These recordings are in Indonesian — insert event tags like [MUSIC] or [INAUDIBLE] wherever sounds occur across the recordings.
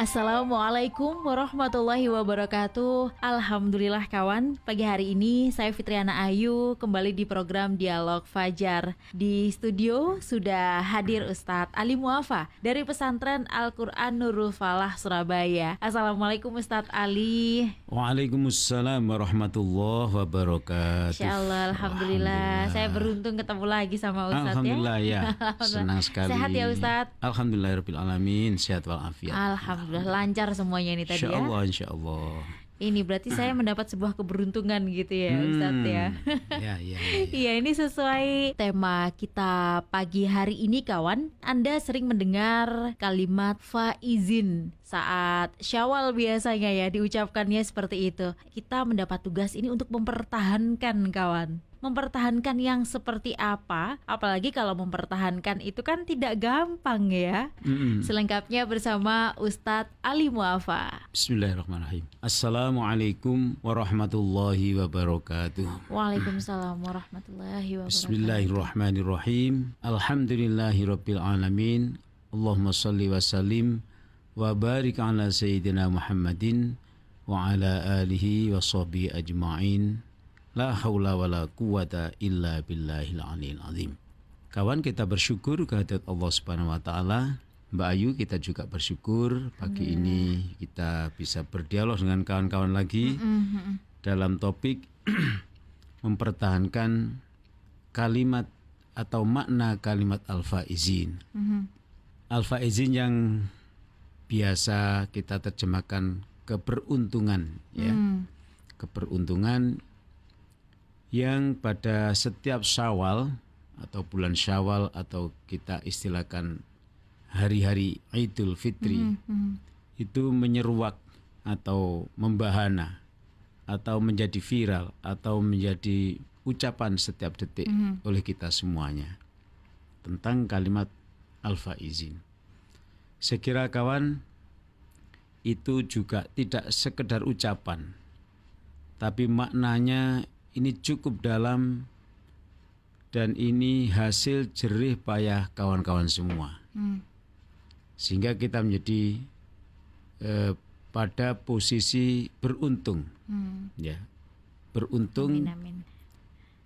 Assalamualaikum warahmatullahi wabarakatuh. Alhamdulillah kawan. Pagi hari ini saya Fitriana Ayu Kembali di program Dialog Fajar. Di studio sudah hadir Ustadz Ali Muafa Dari pesantren Al-Quran Nurul Falah Surabaya. Assalamualaikum Ustadz Ali. Waalaikumsalam warahmatullahi wabarakatuh. Insya Allah Alhamdulillah. Saya beruntung ketemu lagi sama Ustadz Alhamdulillah ya, Alhamdulillah. [LAUGHS] senang sekali. Sehat ya Ustadz? Alhamdulillah Alamin. Sehat walafiat. Alhamdulillah lancar semuanya ini tadi Insya ya. Allah Insya Allah Ini berarti saya mendapat sebuah keberuntungan gitu ya Ustadz ya ya, ya, ya, ya. [LAUGHS] Iya ini sesuai tema kita pagi hari ini kawan. Anda sering mendengar kalimat faizin saat syawal biasanya ya diucapkannya seperti itu. Kita mendapat tugas ini untuk mempertahankan kawan mempertahankan yang seperti apa apalagi kalau mempertahankan itu kan tidak gampang ya. Mm-mm. selengkapnya bersama Ustadz Ali Muafa. Bismillahirrahmanirrahim. Assalamualaikum warahmatullahi wabarakatuh. Waalaikumsalam warahmatullahi wabarakatuh. Bismillahirrahmanirrahim. Alhamdulillahi rabbil alamin. Allahumma salli wa sallim Wa barik ala sayyidina Muhammadin Wa ala alihi wa sahbihi ajma'in La hawla wa la quwata illa billahil aliyil azim. Kawan kita bersyukur kehadirat Allah subhanahu wa ta'ala. Mbak Ayu kita juga bersyukur pagi ini kita bisa berdialog dengan kawan-kawan lagi dalam topik [CLEARS THROAT] mempertahankan kalimat atau makna kalimat al-faizin. Al-faizin yang biasa kita terjemahkan keberuntungan ya. Keberuntungan yang pada setiap Syawal atau bulan Syawal atau kita istilahkan hari-hari Idul Fitri itu menyeruak atau membahana atau menjadi viral atau menjadi ucapan setiap detik oleh kita semuanya tentang kalimat al-faizin. Saya kira kawan itu juga tidak sekedar ucapan tapi maknanya ini cukup dalam dan ini hasil jerih payah kawan-kawan semua. Sehingga kita menjadi eh, pada posisi beruntung, ya, beruntung Amin amin.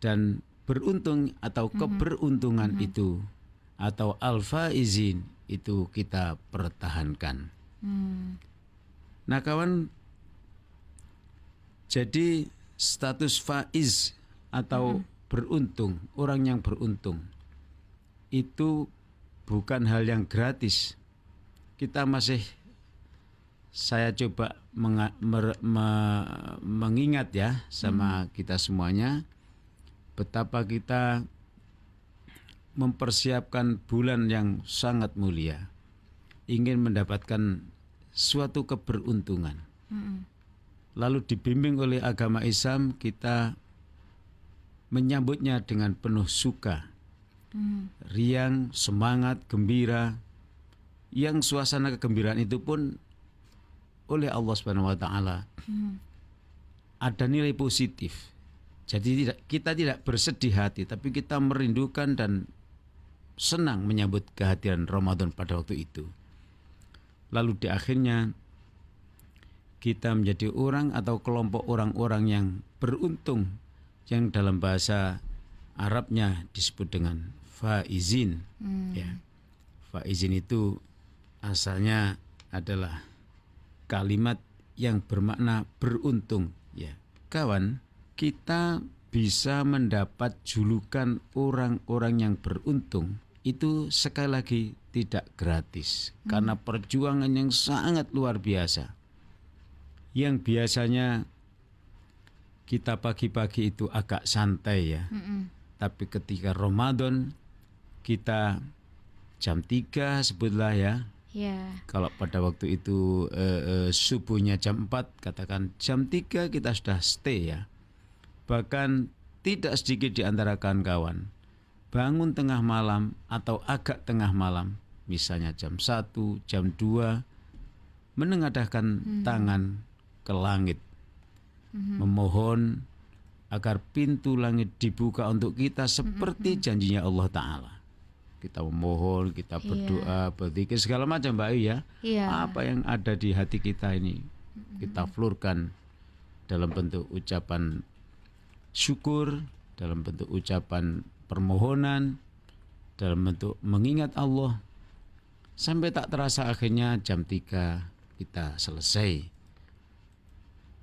dan beruntung atau keberuntungan itu atau alfa izin itu kita pertahankan. Nah kawan, jadi status faiz atau beruntung orang yang beruntung itu bukan hal yang gratis. Kita masih saya coba menga- mer- me- mengingat ya sama kita semuanya betapa kita mempersiapkan bulan yang sangat mulia ingin mendapatkan suatu keberuntungan lalu dibimbing oleh agama Islam kita menyambutnya dengan penuh suka riang semangat gembira yang suasana kegembiraan itu pun oleh Allah Subhanahu wa taala ada nilai positif. Jadi tidak kita tidak bersedih hati tapi kita merindukan dan senang menyambut kehadiran Ramadan pada waktu itu. Lalu di akhirnya kita menjadi orang atau kelompok orang-orang yang beruntung yang dalam bahasa Arabnya disebut dengan faizin ya. Faizin itu asalnya adalah kalimat yang bermakna beruntung ya. Kawan, kita bisa mendapat julukan orang-orang yang beruntung itu sekali lagi tidak gratis karena perjuangan yang sangat luar biasa. Yang biasanya kita pagi-pagi itu agak santai ya. Tapi ketika Ramadan kita jam 3 sebutlah ya. ya Kalau pada waktu itu eh, eh, subuhnya jam 4 katakan jam 3 kita sudah stay ya. Bahkan tidak sedikit di antara kawan-kawan bangun tengah malam atau agak tengah malam misalnya jam 1, jam 2 menengadahkan tangan ke langit mm-hmm. memohon agar pintu langit dibuka untuk kita seperti janjinya Allah Taala. Kita memohon, kita iya. berdoa, yeah. berzikir segala macam, Mbak Ayu ya. Yeah. Apa yang ada di hati kita ini mm-hmm. kita flurkan dalam bentuk ucapan syukur, dalam bentuk ucapan permohonan, dalam bentuk mengingat Allah. Sampai tak terasa akhirnya jam 3 kita selesai.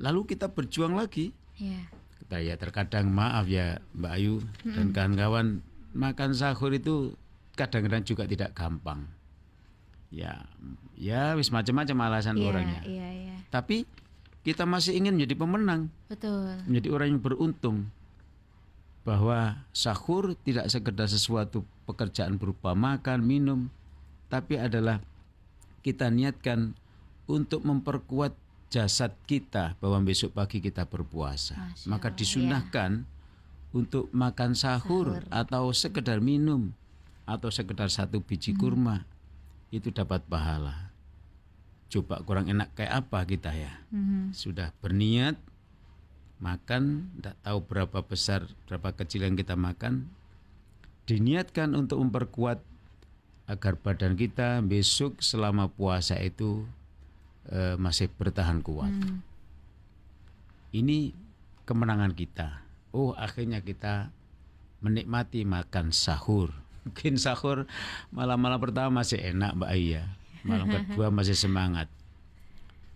Lalu kita berjuang lagi. Yeah. Kita ya terkadang maaf ya Mbak Ayu dan kawan-kawan makan sahur itu kadang-kadang juga tidak gampang. Ya, ya wis macam-macam alasan yeah, orangnya. Yeah, yeah. Tapi kita masih ingin menjadi pemenang. Betul. Menjadi orang yang beruntung. Bahwa sahur tidak sekedar sesuatu pekerjaan berupa makan, minum, tapi adalah kita niatkan untuk memperkuat jasad kita bahwa besok pagi kita berpuasa. Masya Maka disunahkan ya. untuk makan sahur, sahur atau sekedar minum atau sekedar satu biji hmm. kurma itu dapat pahala coba kurang enak kayak apa kita ya. Mm-hmm. Sudah berniat makan, tidak tahu berapa besar, berapa kecil yang kita makan, diniatkan untuk memperkuat agar badan kita besok selama puasa itu e, masih bertahan kuat. Mm. Ini kemenangan kita. Oh, akhirnya kita menikmati makan sahur. [LAUGHS] Mungkin sahur malam-malam pertama masih enak, Mbak Aya malam [LAUGHS] kedua masih semangat.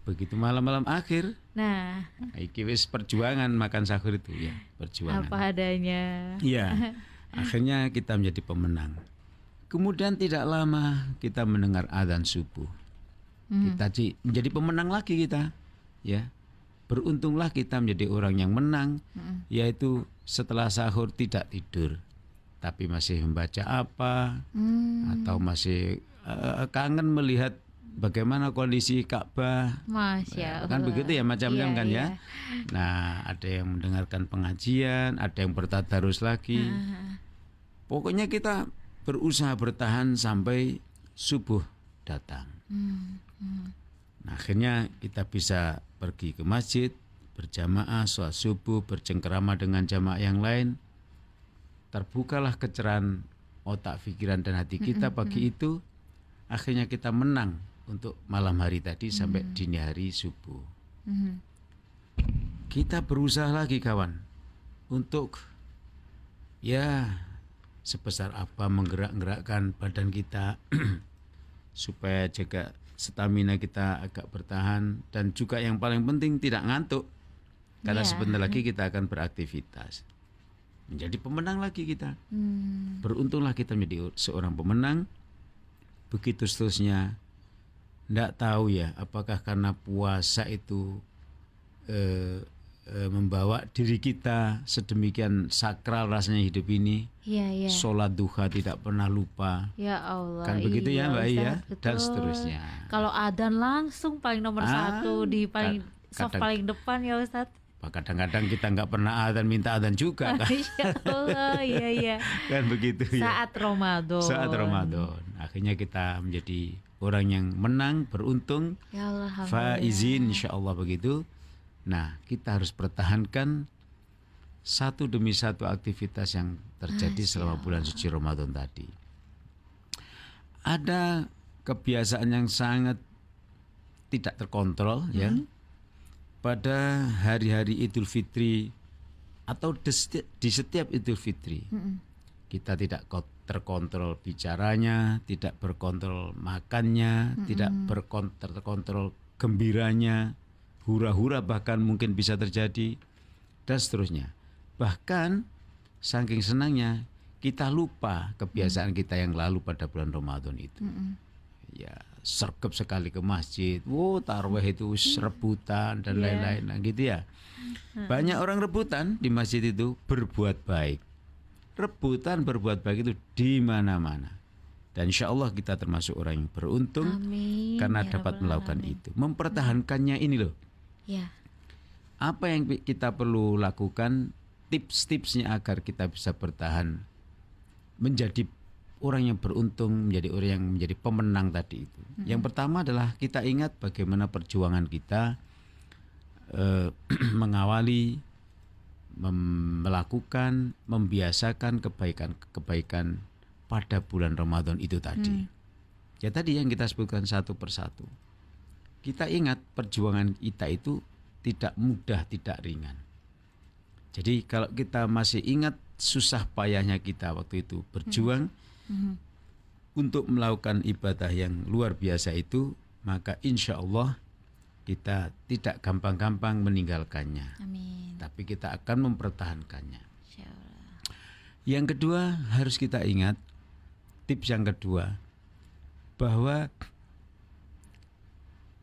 Begitu malam-malam akhir nah. iki wis perjuangan makan sahur itu. Ya perjuangan. Apa adanya. Iya. [LAUGHS] Akhirnya kita menjadi pemenang. Kemudian tidak lama kita mendengar adzan subuh hmm. kita menjadi pemenang lagi kita ya beruntunglah kita menjadi orang yang menang hmm. yaitu setelah sahur tidak tidur tapi masih membaca apa hmm. atau masih uh, kangen melihat bagaimana kondisi Ka'bah. Masya Allah. Kan begitu ya macam-macam iya, kan ya. iya. ya. Nah, ada yang mendengarkan pengajian, ada yang bertadarus lagi. Pokoknya kita berusaha bertahan sampai subuh datang. Hmm. Hmm. Nah, akhirnya kita bisa pergi ke masjid berjamaah sholat subuh bercengkerama dengan jamaah yang lain. Terbukalah kecerahan otak, pikiran dan hati kita pagi itu akhirnya kita menang untuk malam hari tadi sampai dini hari subuh. Hmm. Kita berusaha lagi kawan untuk ya sebesar apa menggerak-gerakkan badan kita [CLEARS THROAT] supaya jaga stamina kita agak bertahan dan juga yang paling penting tidak ngantuk karena yeah. sebentar lagi kita akan beraktivitas menjadi pemenang lagi kita hmm. beruntunglah kita menjadi seorang pemenang begitu seterusnya. Tidak tahu ya, apakah karena puasa itu eh, eh, membawa diri kita sedemikian sakral rasanya hidup ini. Ya, ya. Sholat duha tidak pernah lupa. Ya Allah. Kan begitu ya, iya, Mbak Iya dan seterusnya. Kalau adan langsung paling nomor ah, satu di paling soft paling depan ya Ustaz kadang-kadang kita nggak pernah dan minta adzan juga [LAUGHS] kan. Ya Allah, iya iya. [LAUGHS] kan begitu ya. Saat Ramadan. Saat Ramadan. Akhirnya kita menjadi orang yang menang, beruntung. Ya Allah. Faizin insyaallah begitu. Nah, kita harus pertahankan satu demi satu aktivitas yang terjadi Masya selama bulan suci Ramadan tadi. Ada kebiasaan yang sangat tidak terkontrol ya. hmm. ya pada hari-hari Idul Fitri atau di setiap Idul Fitri mm -mm. kita tidak terkontrol bicaranya, tidak berkontrol makannya, mm -mm. tidak berkontrol gembiranya, hura-hura bahkan mungkin bisa terjadi dan seterusnya. Bahkan saking senangnya kita lupa kebiasaan kita yang lalu pada bulan Ramadan itu. Mm -mm. Ya, sergap sekali ke masjid. Wow, tarwih itu rebutan dan iya. lain-lain. Yeah. Nah, gitu ya. Banyak orang rebutan di masjid itu berbuat baik. Rebutan berbuat baik itu di mana-mana. Dan insya Allah kita termasuk orang yang beruntung Amin. karena ya dapat melakukan Amin. itu. Mempertahankannya ini loh. Ya. Apa yang kita perlu lakukan? Tips-tipsnya agar kita bisa bertahan menjadi orang yang beruntung menjadi orang yang menjadi pemenang tadi itu. Hmm. Yang pertama adalah kita ingat bagaimana perjuangan kita eh, mengawal [CLEARS THROAT] mengawali mem- melakukan membiasakan kebaikan-kebaikan pada bulan Ramadan itu tadi. Hmm. Ya tadi yang kita sebutkan satu persatu. Kita ingat perjuangan kita itu tidak mudah, tidak ringan. Jadi kalau kita masih ingat susah payahnya kita waktu itu berjuang Mhm. untuk melakukan ibadah yang luar biasa itu, maka insya Allah kita tidak gampang-gampang meninggalkannya, Amin. tapi kita akan mempertahankannya. Yang kedua harus kita ingat tips yang kedua bahwa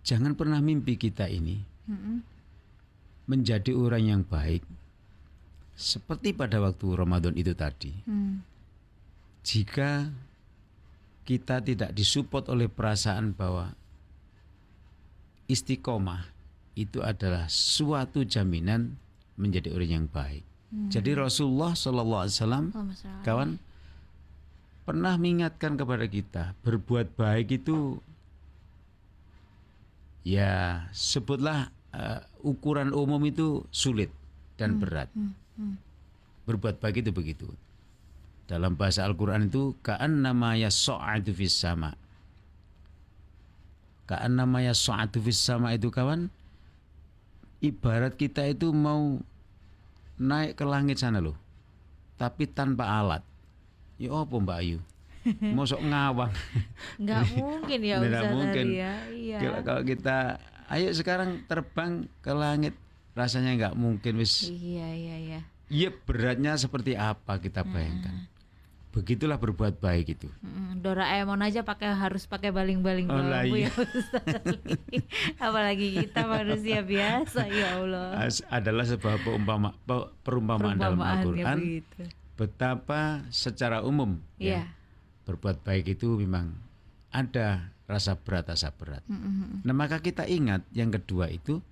jangan pernah mimpi kita ini Mm-mm. menjadi orang yang baik seperti pada waktu Ramadan itu tadi. Hmm. Jika kita tidak disupport oleh perasaan bahwa istiqomah itu adalah suatu jaminan menjadi orang yang baik. Jadi Rasulullah Shallallahu Alaihi Wasallam ala- kawan pernah mengingatkan kepada kita berbuat baik itu ya sebutlah eh, ukuran umum itu sulit dan berat. Hmm, hmm. berbuat baik itu begitu. Dalam bahasa Al-Quran itu kaan namanya so'atu fis sama. Kaan namanya so'atu fis sama itu kawan? Ibarat kita itu mau naik ke langit sana loh tapi tanpa alat. Ya apa Mbak Ayu? [LAUGHS] Mosok ngawang. Nggak mungkin ya [LAUGHS] Ustaz mungkin. Ya. Iya. kalau, kalau kita ayo sekarang terbang ke langit rasanya nggak mungkin wis Iya, iya, iya. iya beratnya seperti apa kita bayangkan begitulah berbuat baik itu Mm, Doraemon aja pakai harus pakai baling-baling Oh, bambu iya. ya. [LAUGHS] Apalagi kita manusia biasa ya Allah. As- adalah sebuah peumpama, pe- perumpamaan dalam Perumpamaannya Al-Quran betapa secara umum Iya. ya, berbuat baik itu memang ada rasa berat rasa berat. Mm-mm. Nah maka kita ingat yang kedua itu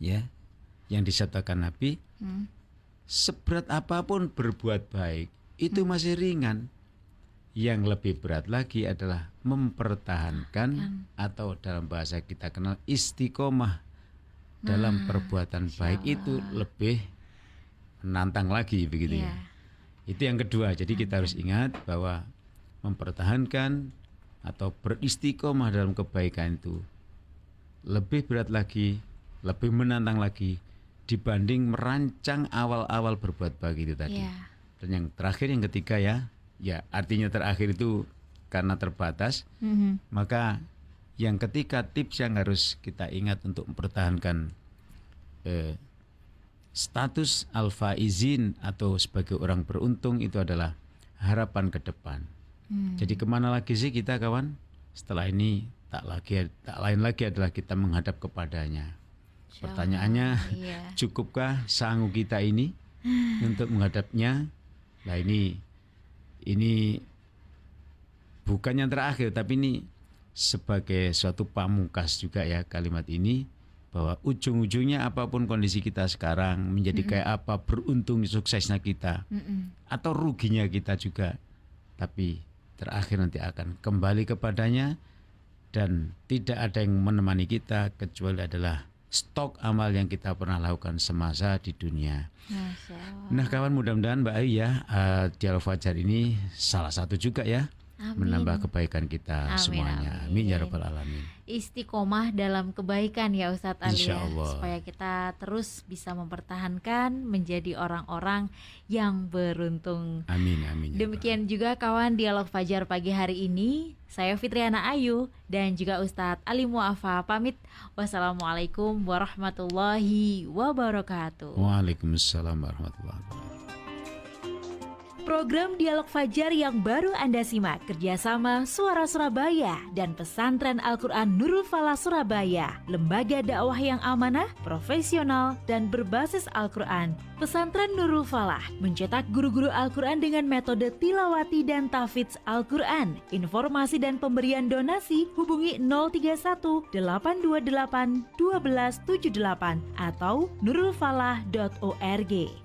ya yang disatakan Nabi Mm. seberat apa pun berbuat baik itu masih ringan. Yang lebih berat lagi adalah mempertahankan atau dalam bahasa kita kenal istiqomah dalam perbuatan baik itu lebih menantang lagi begitu Iya. ya. Itu yang kedua. Jadi kita harus ingat bahwa mempertahankan atau beristiqomah dalam kebaikan itu lebih berat lagi, lebih menantang lagi dibanding merancang awal-awal berbuat baik itu tadi. Iya. Dan yang terakhir yang ketiga ya, ya artinya terakhir itu karena terbatas, Mhm. maka yang ketiga tips yang harus kita ingat untuk mempertahankan eh, status alfa izin atau sebagai orang beruntung itu adalah harapan ke depan. Hmm. Jadi ke mana lagi sih kita kawan? Setelah ini tak lagi tak lain lagi adalah kita menghadap kepadanya. Insya Pertanyaannya. [LAUGHS] Iya. cukupkah sanggup kita ini untuk menghadapnya? Nah ini ini bukan yang terakhir, tapi ini sebagai suatu pamungkas juga ya kalimat ini bahwa ujung-ujungnya apa pun kondisi kita sekarang menjadi kayak apa beruntung suksesnya kita Mm-mm. atau ruginya kita juga, tapi terakhir nanti akan kembali kepadanya dan tidak ada yang menemani kita kecuali adalah stok amal yang kita pernah lakukan semasa di dunia. Nah kawan mudah-mudahan Mbak Ayu ya uh, Dialog Fajar ini salah satu juga ya Amin. menambah kebaikan kita Amin, semuanya. amin. Amin ya rabbal alamin. istiqomah dalam kebaikan ya Ustadz Ali Insya ya. Allah. supaya kita terus bisa mempertahankan menjadi orang-orang yang beruntung. Amin amin. ya Demikian juga kawan dialog Fajar pagi hari ini. Saya Fitriana Ayu dan juga Ustadz Ali Muafa pamit. Wassalamualaikum warahmatullahi wabarakatuh. Waalaikumsalam warahmatullahi wabarakatuh. Program Dialog Fajar yang baru Anda simak kerjasama Suara Surabaya dan Pesantren Al-Quran Nurul Falah Surabaya, lembaga dakwah yang amanah, profesional, dan berbasis Al-Quran. Pesantren Nurul Falah mencetak guru-guru Al-Quran dengan metode tilawati dan tafidz Al-Quran. Informasi dan pemberian donasi hubungi 031 828 1278 atau nurulfalah.org.